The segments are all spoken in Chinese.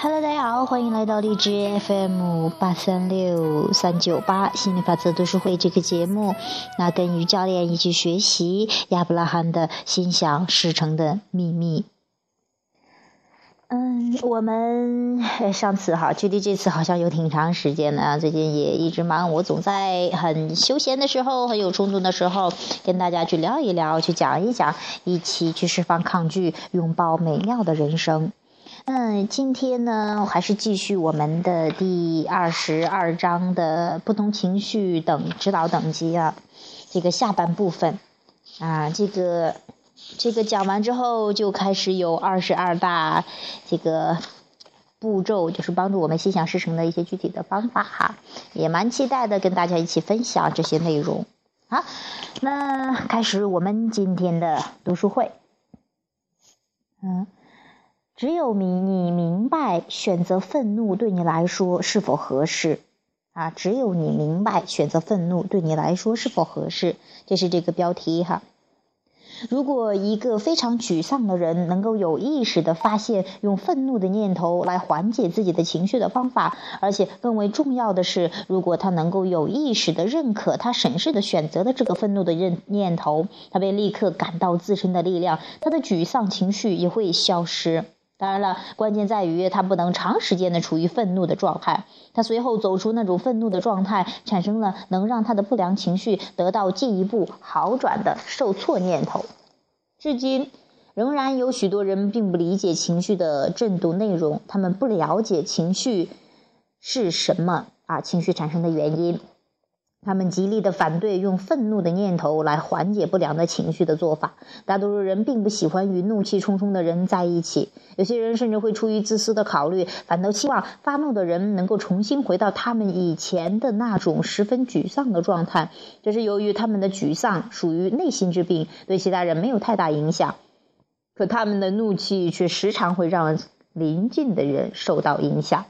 Hello，大家好，欢迎来到荔枝 FM 八三六三九八心理法则读书会这个节目。那跟于教练一起学习亚伯拉罕的心想事成的秘密。嗯，我们 上次哈，距离这次好像有挺长时间的啊。最近也一直忙，我总在很休闲的时候、很有冲动的时候，跟大家去聊一聊，去讲一讲，一起去释放抗拒，拥抱美妙的人生。嗯，今天呢，还是继续我们的第二十二章的不同情绪等指导等级啊，这个下半部分啊，这个这个讲完之后，就开始有二十二大这个步骤，就是帮助我们心想事成的一些具体的方法哈，也蛮期待的跟大家一起分享这些内容。好，那开始我们今天的读书会。嗯。只有你你明白选择愤怒对你来说是否合适啊？只有你明白选择愤怒对你来说是否合适，这是这个标题哈。如果一个非常沮丧的人能够有意识地发现用愤怒的念头来缓解自己的情绪的方法，而且更为重要的是，如果他能够有意识地认可他审视的选择的这个愤怒的认念头，他被立刻感到自身的力量，他的沮丧情绪也会消失。当然了，关键在于他不能长时间的处于愤怒的状态。他随后走出那种愤怒的状态，产生了能让他的不良情绪得到进一步好转的受挫念头。至今，仍然有许多人并不理解情绪的震动内容，他们不了解情绪是什么啊，情绪产生的原因。他们极力的反对用愤怒的念头来缓解不良的情绪的做法。大多数人并不喜欢与怒气冲冲的人在一起，有些人甚至会出于自私的考虑，反倒希望发怒的人能够重新回到他们以前的那种十分沮丧的状态。这是由于他们的沮丧属于内心之病，对其他人没有太大影响，可他们的怒气却时常会让邻近的人受到影响。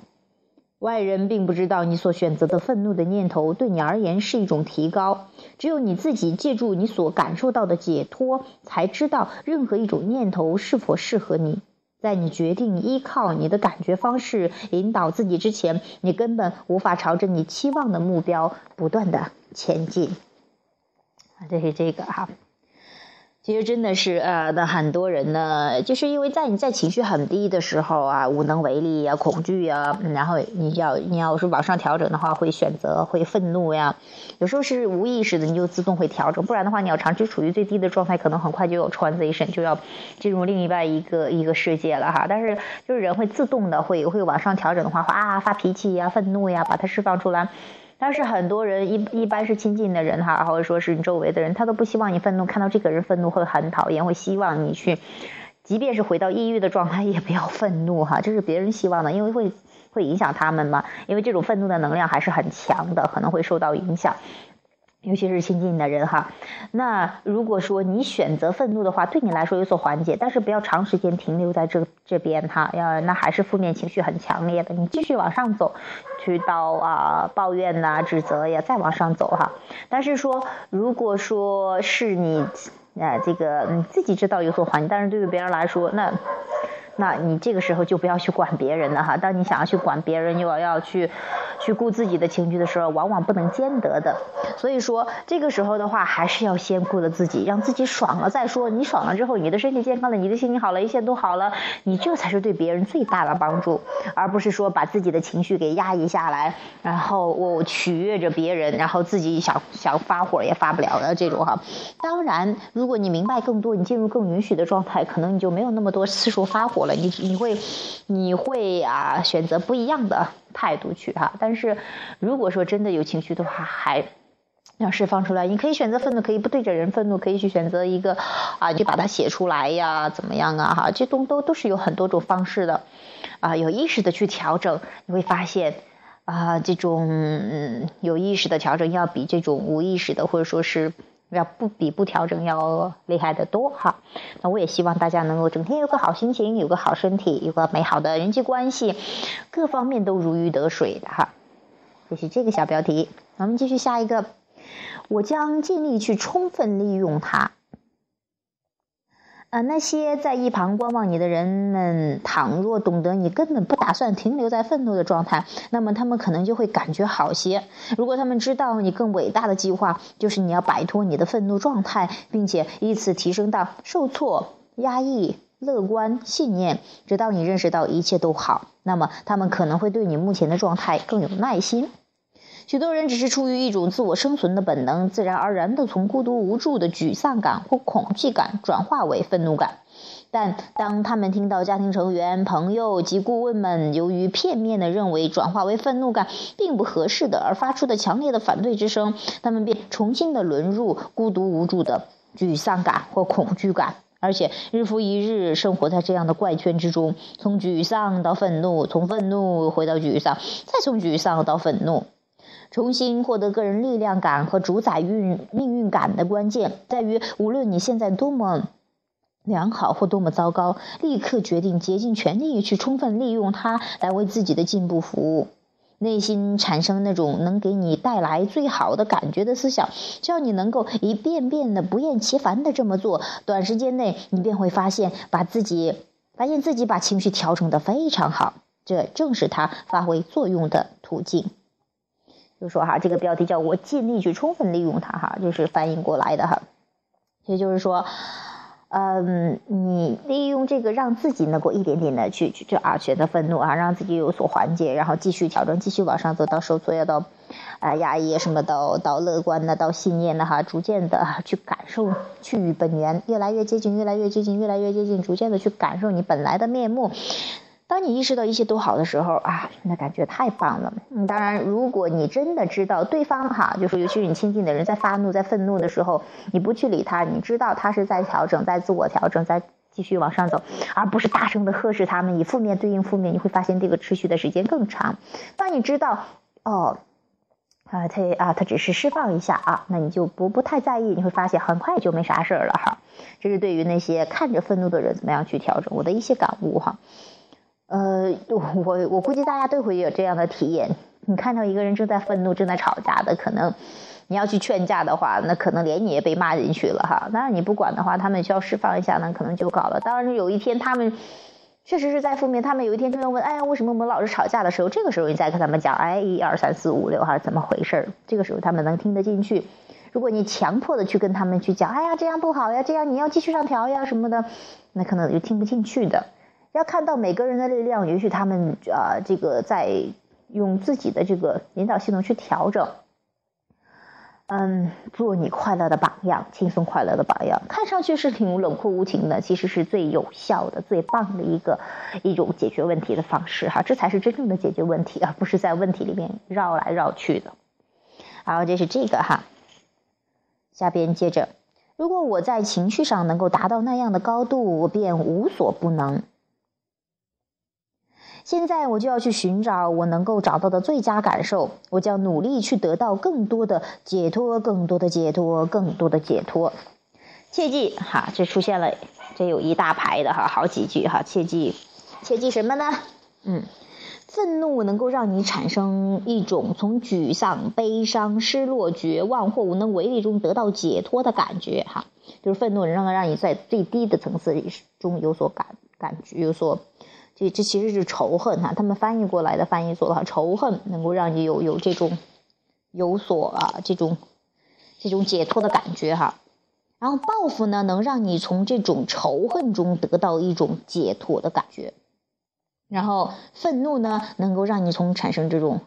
外人并不知道你所选择的愤怒的念头对你而言是一种提高，只有你自己借助你所感受到的解脱，才知道任何一种念头是否适合你。在你决定依靠你的感觉方式引导自己之前，你根本无法朝着你期望的目标不断的前进。啊，这是这个哈。其实真的是呃，那很多人呢，就是因为在你在情绪很低的时候啊，无能为力呀，恐惧呀，然后你要你要是往上调整的话，会选择会愤怒呀，有时候是无意识的，你就自动会调整，不然的话，你要长期处于最低的状态，可能很快就有 transition，就要进入另一半一个一个世界了哈。但是就是人会自动的会会往上调整的话，啊发脾气呀，愤怒呀，把它释放出来。但是很多人一一般是亲近的人哈，或者说是你周围的人，他都不希望你愤怒，看到这个人愤怒会很讨厌，会希望你去，即便是回到抑郁的状态，也不要愤怒哈，这是别人希望的，因为会会影响他们嘛，因为这种愤怒的能量还是很强的，可能会受到影响。尤其是亲近的人哈，那如果说你选择愤怒的话，对你来说有所缓解，但是不要长时间停留在这这边哈，要那还是负面情绪很强烈的，你继续往上走，去到啊抱怨呐、指责呀，再往上走哈。但是说，如果说是你呃这个你自己知道有所缓解，但是对于别人来说那。那你这个时候就不要去管别人了哈。当你想要去管别人，又要要去去顾自己的情绪的时候，往往不能兼得的。所以说，这个时候的话，还是要先顾了自己，让自己爽了再说。你爽了之后，你的身体健康了，你的心情好了，一切都好了，你这才是对别人最大的帮助，而不是说把自己的情绪给压抑下来，然后我取悦着别人，然后自己想想发火也发不了的这种哈。当然，如果你明白更多，你进入更允许的状态，可能你就没有那么多次数发火。你你会你会啊选择不一样的态度去哈，但是如果说真的有情绪的话，还要释放出来。你可以选择愤怒，可以不对着人愤怒，可以去选择一个啊，你把它写出来呀，怎么样啊哈？这东都都是有很多种方式的啊，有意识的去调整，你会发现啊，这种嗯有意识的调整要比这种无意识的或者说是。要不比不调整要厉害的多哈，那我也希望大家能够整天有个好心情，有个好身体，有个美好的人际关系，各方面都如鱼得水的哈。这是这个小标题，我们继续下一个。我将尽力去充分利用它。呃，那些在一旁观望你的人们，倘若懂得你根本不打算停留在愤怒的状态，那么他们可能就会感觉好些。如果他们知道你更伟大的计划就是你要摆脱你的愤怒状态，并且依次提升到受挫、压抑、乐观、信念，直到你认识到一切都好，那么他们可能会对你目前的状态更有耐心。许多人只是出于一种自我生存的本能，自然而然地从孤独无助的沮丧感或恐惧感转化为愤怒感。但当他们听到家庭成员、朋友及顾问们由于片面地认为转化为愤怒感并不合适的而发出的强烈的反对之声，他们便重新地沦入孤独无助的沮丧感或恐惧感，而且日复一日生活在这样的怪圈之中：从沮丧到愤怒，从愤怒回到沮丧，再从沮丧到愤怒。重新获得个人力量感和主宰运命运感的关键，在于无论你现在多么良好或多么糟糕，立刻决定竭尽全力去充分利用它来为自己的进步服务。内心产生那种能给你带来最好的感觉的思想，只要你能够一遍遍的不厌其烦的这么做，短时间内你便会发现把自己发现自己把情绪调整的非常好。这正是它发挥作用的途径。就说哈，这个标题叫我尽力去充分利用它哈，就是翻译过来的哈。也就是说，嗯，你利用这个让自己能够一点点的去去去啊，选择愤怒啊，让自己有所缓解，然后继续调整，继续往上走到受挫，要到啊压抑什么到到乐观的，到信念的哈，逐渐的去感受去与本源越来越接近，越来越接近，越来越接近，逐渐的去感受你本来的面目。当你意识到一切都好的时候啊，那感觉太棒了。嗯，当然，如果你真的知道对方哈，就是尤其是你亲近的人在发怒、在愤怒的时候，你不去理他，你知道他是在调整、在自我调整、在继续往上走，而不是大声的呵斥他们，以负面对应负面，你会发现这个持续的时间更长。当你知道哦，啊，他啊，他只是释放一下啊，那你就不不太在意，你会发现很快就没啥事儿了哈。这是对于那些看着愤怒的人怎么样去调整我的一些感悟哈。呃，我我估计大家都会有这样的体验。你看到一个人正在愤怒、正在吵架的，可能你要去劝架的话，那可能连你也被骂进去了哈。当然你不管的话，他们需要释放一下，那可能就搞了。当然有一天他们确实是在负面，他们有一天就要问：哎呀，为什么我们老是吵架的时候？这个时候你再跟他们讲：哎，一二三四五六还是，怎么回事？这个时候他们能听得进去。如果你强迫的去跟他们去讲：哎呀，这样不好呀，这样你要继续上调呀什么的，那可能就听不进去的。要看到每个人的力量，允许他们啊，这个在用自己的这个引导系统去调整，嗯，做你快乐的榜样，轻松快乐的榜样。看上去是挺冷酷无情的，其实是最有效的、最棒的一个一种解决问题的方式哈。这才是真正的解决问题，而不是在问题里面绕来绕去的。好，这是这个哈。下边接着，如果我在情绪上能够达到那样的高度，我便无所不能。现在我就要去寻找我能够找到的最佳感受，我将努力去得到更多的解脱，更多的解脱，更多的解脱。切记哈，这出现了，这有一大排的哈，好几句哈，切记，切记什么呢？嗯，愤怒能够让你产生一种从沮丧、悲伤、失落、绝望或无能为力中得到解脱的感觉哈，就是愤怒能让让你在最低的层次中有所感感觉，有所。这这其实是仇恨哈，他们翻译过来的翻译做的好，仇恨能够让你有有这种有所啊这种这种解脱的感觉哈，然后报复呢能让你从这种仇恨中得到一种解脱的感觉，然后愤怒呢能够让你从产生这种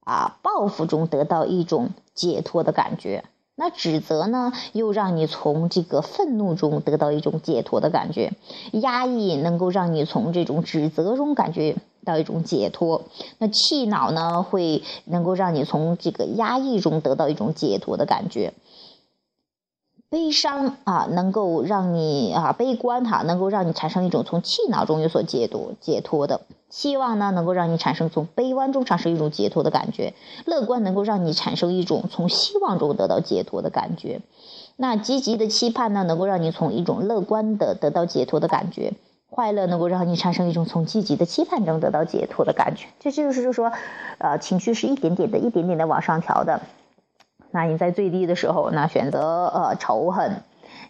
啊报复中得到一种解脱的感觉。那指责呢，又让你从这个愤怒中得到一种解脱的感觉；压抑能够让你从这种指责中感觉到一种解脱；那气恼呢，会能够让你从这个压抑中得到一种解脱的感觉。悲伤啊，能够让你啊悲观哈，能够让你产生一种从气恼中有所解脱解脱的希望呢，能够让你产生从悲观中产生一种解脱的感觉。乐观能够让你产生一种从希望中得到解脱的感觉。那积极的期盼呢，能够让你从一种乐观的得到解脱的感觉。快乐能够让你产生一种从积极的期盼中得到解脱的感觉。这就是就说，呃，情绪是一点点的、一点点的往上调的。那你在最低的时候，那选择呃仇恨，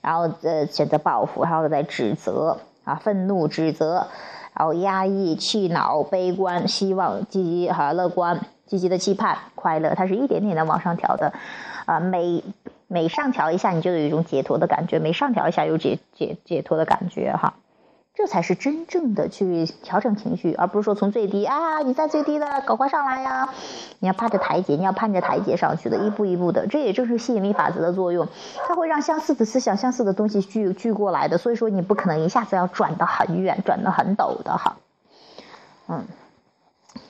然后呃选择报复，然后再指责啊，愤怒、指责，然后压抑、气恼、悲观、希望、积极和乐观、积极的期盼、快乐，它是一点点的往上调的，啊，每每上调一下，你就有一种解脱的感觉；每上调一下，有解解解脱的感觉哈。这才是真正的去调整情绪，而不是说从最低啊，你在最低的赶快上来呀！你要攀着台阶，你要攀着台阶上去的，一步一步的。这也正是吸引力法则的作用，它会让相似的思想、相似的东西聚聚过来的。所以说，你不可能一下子要转得很远、转得很陡的哈。嗯，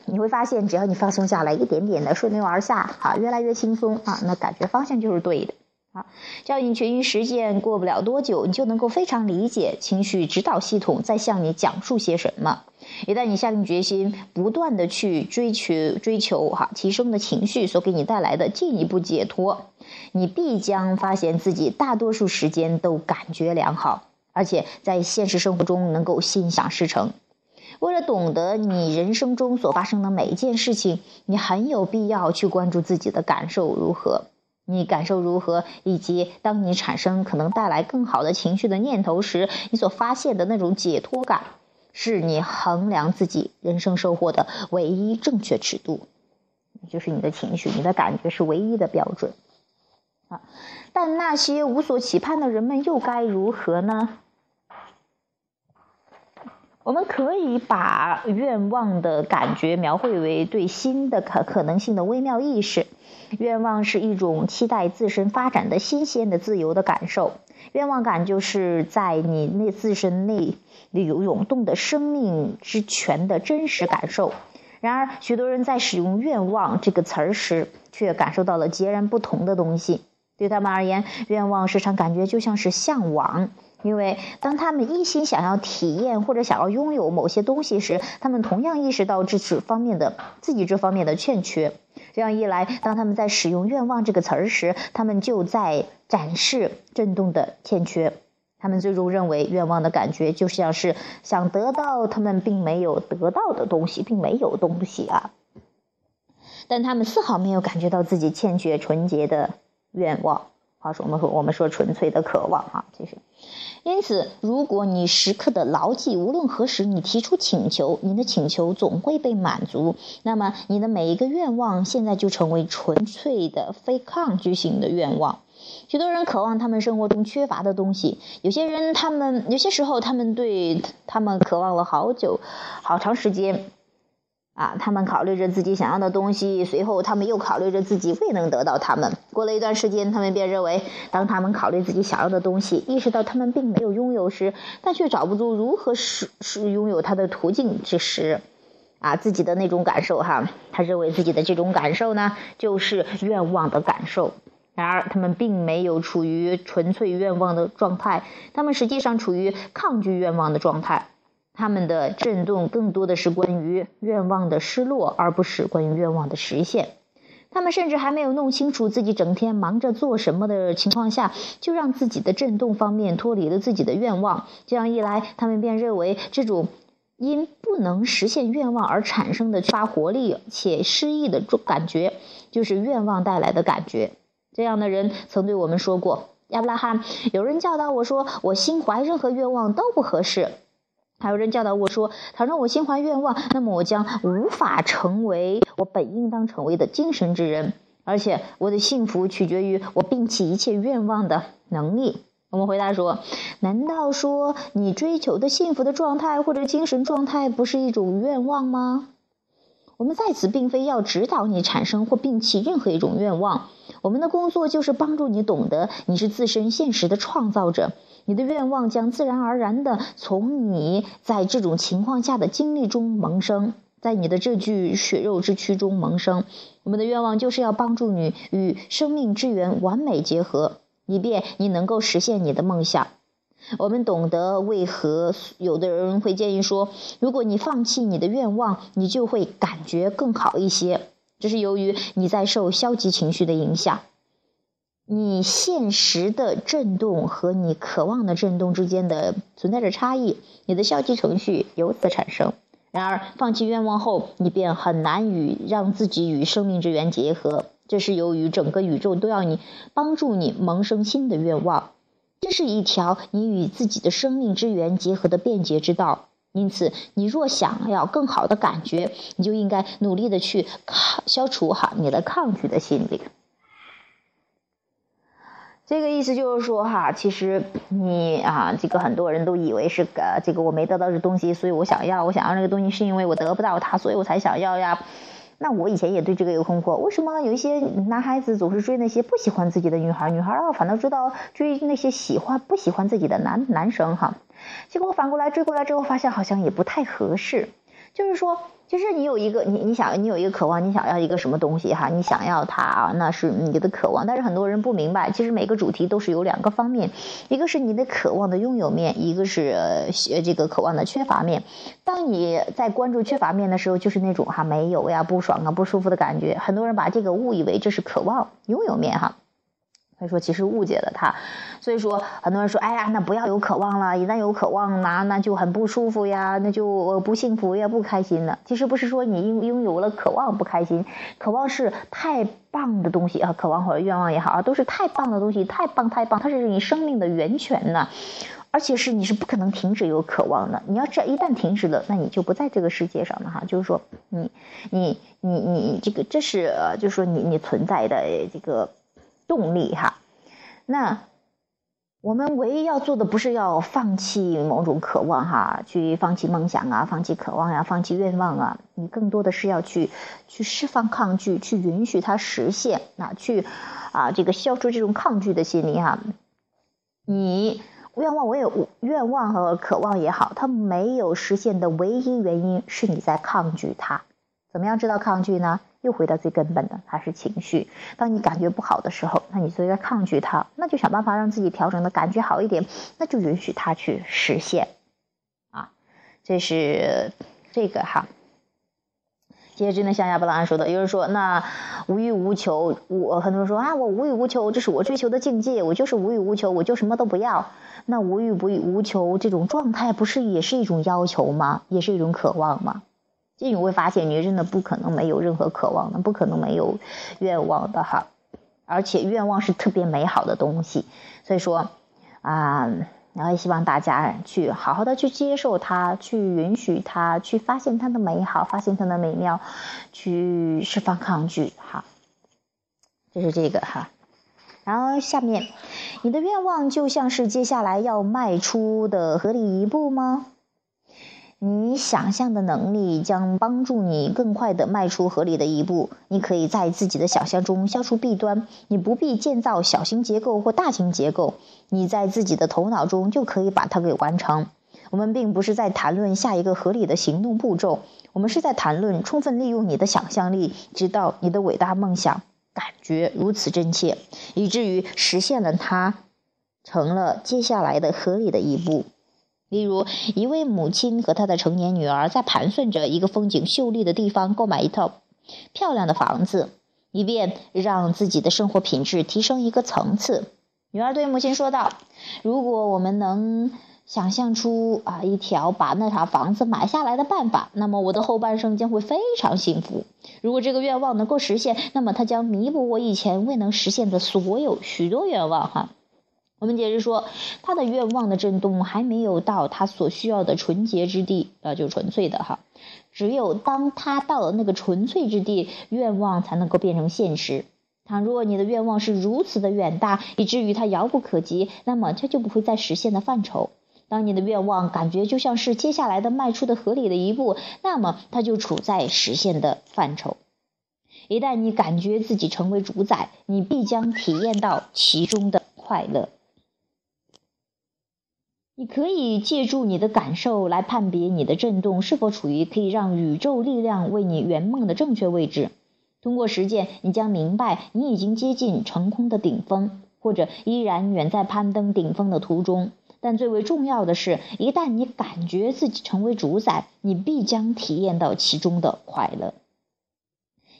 你会发现，只要你放松下来，一点点的顺流而下，哈，越来越轻松啊，那感觉方向就是对的。啊，只要你全于实践，过不了多久，你就能够非常理解情绪指导系统在向你讲述些什么。一旦你下定决心，不断的去追求追求哈提升的情绪所给你带来的进一步解脱，你必将发现自己大多数时间都感觉良好，而且在现实生活中能够心想事成。为了懂得你人生中所发生的每一件事情，你很有必要去关注自己的感受如何。你感受如何？以及当你产生可能带来更好的情绪的念头时，你所发现的那种解脱感，是你衡量自己人生收获的唯一正确尺度，就是你的情绪、你的感觉是唯一的标准。啊，但那些无所期盼的人们又该如何呢？我们可以把愿望的感觉描绘为对新的可可能性的微妙意识。愿望是一种期待自身发展的新鲜的自由的感受，愿望感就是在你内自身内里有涌动的生命之泉的真实感受。然而，许多人在使用“愿望”这个词儿时，却感受到了截然不同的东西。对他们而言，愿望时常感觉就像是向往。因为当他们一心想要体验或者想要拥有某些东西时，他们同样意识到这此方面的自己这方面的欠缺。这样一来，当他们在使用“愿望”这个词儿时，他们就在展示震动的欠缺。他们最终认为，愿望的感觉就像是想得到他们并没有得到的东西，并没有东西啊。但他们丝毫没有感觉到自己欠缺纯洁的愿望。话说，我们说我们说纯粹的渴望啊，其实。因此，如果你时刻的牢记，无论何时你提出请求，你的请求总会被满足，那么你的每一个愿望现在就成为纯粹的、非抗拒性的愿望。许多人渴望他们生活中缺乏的东西，有些人他们有些时候他们对他们渴望了好久、好长时间。啊，他们考虑着自己想要的东西，随后他们又考虑着自己未能得到他们。过了一段时间，他们便认为，当他们考虑自己想要的东西，意识到他们并没有拥有时，但却找不出如何是是拥有它的途径之时，啊，自己的那种感受哈，他认为自己的这种感受呢，就是愿望的感受。然而，他们并没有处于纯粹愿望的状态，他们实际上处于抗拒愿望的状态。他们的震动更多的是关于愿望的失落，而不是关于愿望的实现。他们甚至还没有弄清楚自己整天忙着做什么的情况下，就让自己的震动方面脱离了自己的愿望。这样一来，他们便认为这种因不能实现愿望而产生的缺乏活力且失意的感觉，就是愿望带来的感觉。这样的人曾对我们说过：“亚伯拉罕，有人教导我说，我心怀任何愿望都不合适。”还有人教导我说：“倘若我心怀愿望，那么我将无法成为我本应当成为的精神之人，而且我的幸福取决于我摒弃一切愿望的能力。”我们回答说：“难道说你追求的幸福的状态或者精神状态不是一种愿望吗？”我们在此并非要指导你产生或摒弃任何一种愿望，我们的工作就是帮助你懂得你是自身现实的创造者。你的愿望将自然而然地从你在这种情况下的经历中萌生，在你的这具血肉之躯中萌生。我们的愿望就是要帮助你与生命之源完美结合，以便你能够实现你的梦想。我们懂得为何有的人会建议说，如果你放弃你的愿望，你就会感觉更好一些。这是由于你在受消极情绪的影响。你现实的震动和你渴望的震动之间的存在着差异，你的消极程序由此产生。然而，放弃愿望后，你便很难与让自己与生命之源结合，这是由于整个宇宙都要你帮助你萌生新的愿望，这是一条你与自己的生命之源结合的便捷之道。因此，你若想要更好的感觉，你就应该努力的去消除哈你的抗拒的心理。这个意思就是说哈，其实你啊，这个很多人都以为是个这个我没得到这东西，所以我想要，我想要那个东西是因为我得不到它，所以我才想要呀。那我以前也对这个有困惑，为什么有一些男孩子总是追那些不喜欢自己的女孩，女孩啊反倒知道追那些喜欢不喜欢自己的男男生哈？结果反过来追过来之后，发现好像也不太合适，就是说。就是你有一个你你想你有一个渴望，你想要一个什么东西哈？你想要它啊，那是你的渴望。但是很多人不明白，其实每个主题都是有两个方面，一个是你的渴望的拥有面，一个是呃这个渴望的缺乏面。当你在关注缺乏面的时候，就是那种哈没有呀不爽啊不舒服的感觉。很多人把这个误以为这是渴望拥有面哈。他说：“其实误解了他，所以说很多人说，哎呀，那不要有渴望了，一旦有渴望，那那就很不舒服呀，那就不幸福呀，不开心了。其实不是说你拥拥有了渴望不开心，渴望是太棒的东西啊，渴望或者愿望也好啊，都是太棒的东西，太棒太棒，它是你生命的源泉呢，而且是你是不可能停止有渴望的。你要这一旦停止了，那你就不在这个世界上了哈。就是说，你你你你这个这是呃，就是说你你存在的这个。”动力哈，那我们唯一要做的不是要放弃某种渴望哈，去放弃梦想啊，放弃渴望呀，放弃愿望啊，你更多的是要去去释放抗拒，去允许它实现，那去啊这个消除这种抗拒的心理哈。你愿望我有愿望和渴望也好，它没有实现的唯一原因是你在抗拒它。怎么样知道抗拒呢？又回到最根本的，它是情绪。当你感觉不好的时候，那你就在抗拒它，那就想办法让自己调整的感觉好一点，那就允许它去实现。啊，这是这个哈。接着呢，像亚伯拉罕说的，有人说那无欲无求，我很多人说啊，我无欲无求，这是我追求的境界，我就是无欲无求，我就什么都不要。那无欲不欲无求这种状态，不是也是一种要求吗？也是一种渴望吗？这你会发现，女人的不可能没有任何渴望的，不可能没有愿望的哈。而且愿望是特别美好的东西，所以说啊，然后也希望大家去好好的去接受它，去允许它，去发现它的美好，发现它的美妙，去释放抗拒哈。这是这个哈。然后下面，你的愿望就像是接下来要迈出的合理一步吗？你想象的能力将帮助你更快地迈出合理的一步。你可以在自己的想象中消除弊端，你不必建造小型结构或大型结构，你在自己的头脑中就可以把它给完成。我们并不是在谈论下一个合理的行动步骤，我们是在谈论充分利用你的想象力，直到你的伟大梦想感觉如此真切，以至于实现了它，成了接下来的合理的一步。例如，一位母亲和她的成年女儿在盘算着一个风景秀丽的地方购买一套漂亮的房子，以便让自己的生活品质提升一个层次。女儿对母亲说道：“如果我们能想象出啊一条把那套房子买下来的办法，那么我的后半生将会非常幸福。如果这个愿望能够实现，那么它将弥补我以前未能实现的所有许多愿望。”哈。我们解释说，他的愿望的震动还没有到他所需要的纯洁之地，呃，就纯粹的哈。只有当他到了那个纯粹之地，愿望才能够变成现实。倘若你的愿望是如此的远大，以至于它遥不可及，那么它就不会在实现的范畴。当你的愿望感觉就像是接下来的迈出的合理的一步，那么它就处在实现的范畴。一旦你感觉自己成为主宰，你必将体验到其中的快乐。你可以借助你的感受来判别你的振动是否处于可以让宇宙力量为你圆梦的正确位置。通过实践，你将明白你已经接近成功的顶峰，或者依然远在攀登顶峰的途中。但最为重要的是，一旦你感觉自己成为主宰，你必将体验到其中的快乐。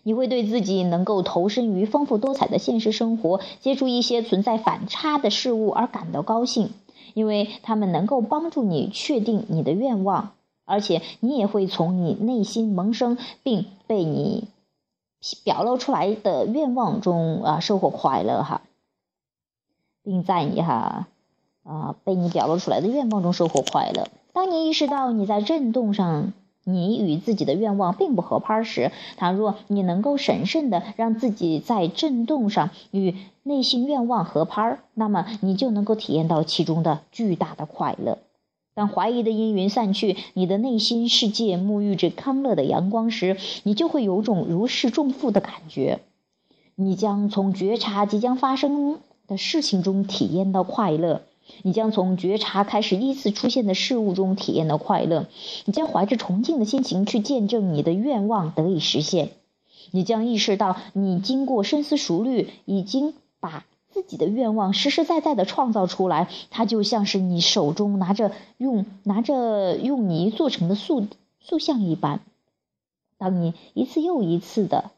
你会对自己能够投身于丰富多彩的现实生活，接触一些存在反差的事物而感到高兴。因为他们能够帮助你确定你的愿望，而且你也会从你内心萌生并被你表露出来的愿望中啊收获快乐哈，并在你哈啊被你表露出来的愿望中收获快乐。当你意识到你在震动上，你与自己的愿望并不合拍时，倘若你能够审慎的让自己在震动上与内心愿望合拍，那么你就能够体验到其中的巨大的快乐。当怀疑的阴云散去，你的内心世界沐浴着康乐的阳光时，你就会有种如释重负的感觉。你将从觉察即将发生的事情中体验到快乐，你将从觉察开始依次出现的事物中体验到快乐，你将怀着崇敬的心情去见证你的愿望得以实现，你将意识到你经过深思熟虑已经把。自己的愿望实实在在的创造出来，它就像是你手中拿着用拿着用泥做成的塑塑像一般。当你一次又一次的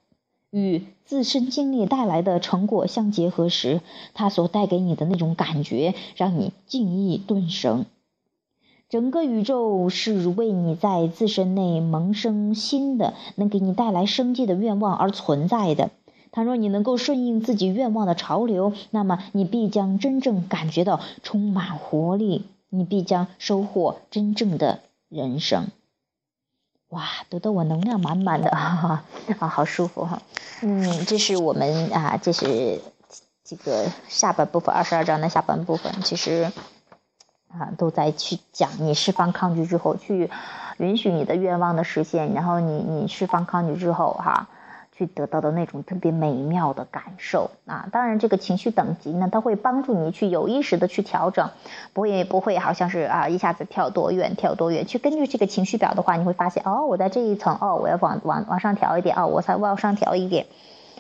与自身经历带来的成果相结合时，它所带给你的那种感觉，让你静意顿生。整个宇宙是为你在自身内萌生新的、能给你带来生机的愿望而存在的。倘若你能够顺应自己愿望的潮流，那么你必将真正感觉到充满活力，你必将收获真正的人生。哇，读得我能量满满的，哈哈，啊，好舒服哈。嗯，这是我们啊，这是这个下半部分二十二章的下半部分，其实啊都在去讲你释放抗拒之后，去允许你的愿望的实现，然后你你释放抗拒之后哈。去得到的那种特别美妙的感受啊！当然，这个情绪等级呢，它会帮助你去有意识的去调整，不会不会好像是啊一下子跳多远跳多远。去根据这个情绪表的话，你会发现哦，我在这一层哦，我要往往往上调一点哦，我才往上调一点。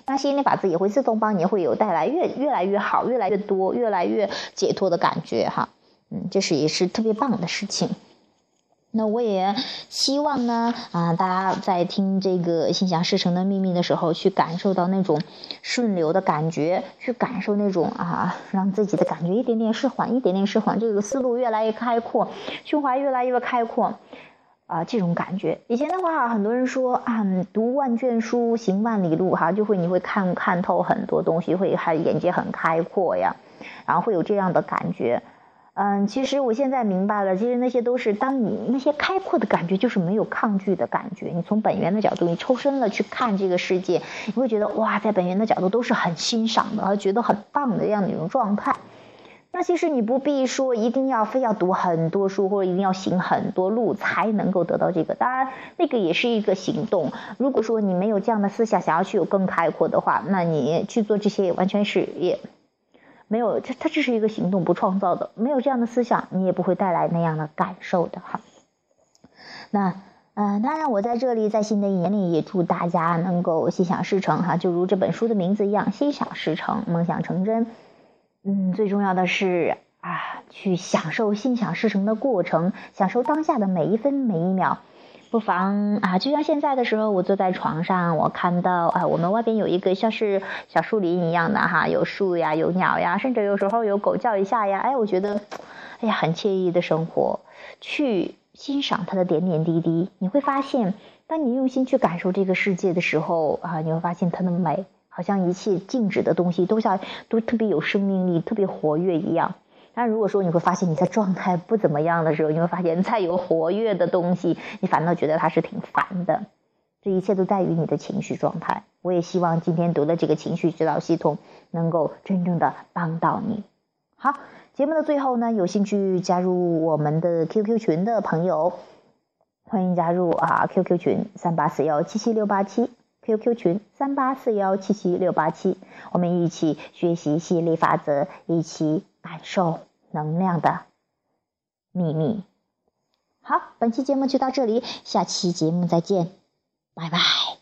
那吸引力法则也会自动帮你会有带来越越来越好、越来越多、越来越解脱的感觉哈。嗯，这是也是特别棒的事情。那我也希望呢，啊，大家在听这个心想事成的秘密的时候，去感受到那种顺流的感觉，去感受那种啊，让自己的感觉一点点释缓，一点点释缓，这个思路越来越开阔，胸怀越来越开阔，啊，这种感觉。以前的话，很多人说啊，读万卷书，行万里路，哈，就会你会看看透很多东西，会还眼界很开阔呀，然后会有这样的感觉。嗯，其实我现在明白了，其实那些都是当你那些开阔的感觉，就是没有抗拒的感觉。你从本源的角度，你抽身了去看这个世界，你会觉得哇，在本源的角度都是很欣赏的，觉得很棒的这样的一种状态。那其实你不必说一定要非要读很多书，或者一定要行很多路才能够得到这个。当然，那个也是一个行动。如果说你没有这样的思想，想要去有更开阔的话，那你去做这些也完全是也。没有，这它只是一个行动，不创造的。没有这样的思想，你也不会带来那样的感受的哈。那，嗯，当然，我在这里，在新的一年里，也祝大家能够心想事成哈，就如这本书的名字一样，心想事成，梦想成真。嗯，最重要的是啊，去享受心想事成的过程，享受当下的每一分每一秒。不妨啊，就像现在的时候，我坐在床上，我看到啊，我们外边有一个像是小树林一样的哈，有树呀，有鸟呀，甚至有时候有狗叫一下呀，哎，我觉得，哎呀，很惬意的生活。去欣赏它的点点滴滴，你会发现，当你用心去感受这个世界的时候啊，你会发现它的美，好像一切静止的东西都像都特别有生命力，特别活跃一样。但如果说你会发现你在状态不怎么样的时候，你会发现再有活跃的东西，你反倒觉得它是挺烦的。这一切都在于你的情绪状态。我也希望今天读的这个情绪指导系统能够真正的帮到你。好，节目的最后呢，有兴趣加入我们的 QQ 群的朋友，欢迎加入啊 QQ 群三八四幺七七六八七 QQ 群三八四幺七七六八七，我们一起学习吸引力法则，一起。感受能量的秘密。好，本期节目就到这里，下期节目再见，拜拜。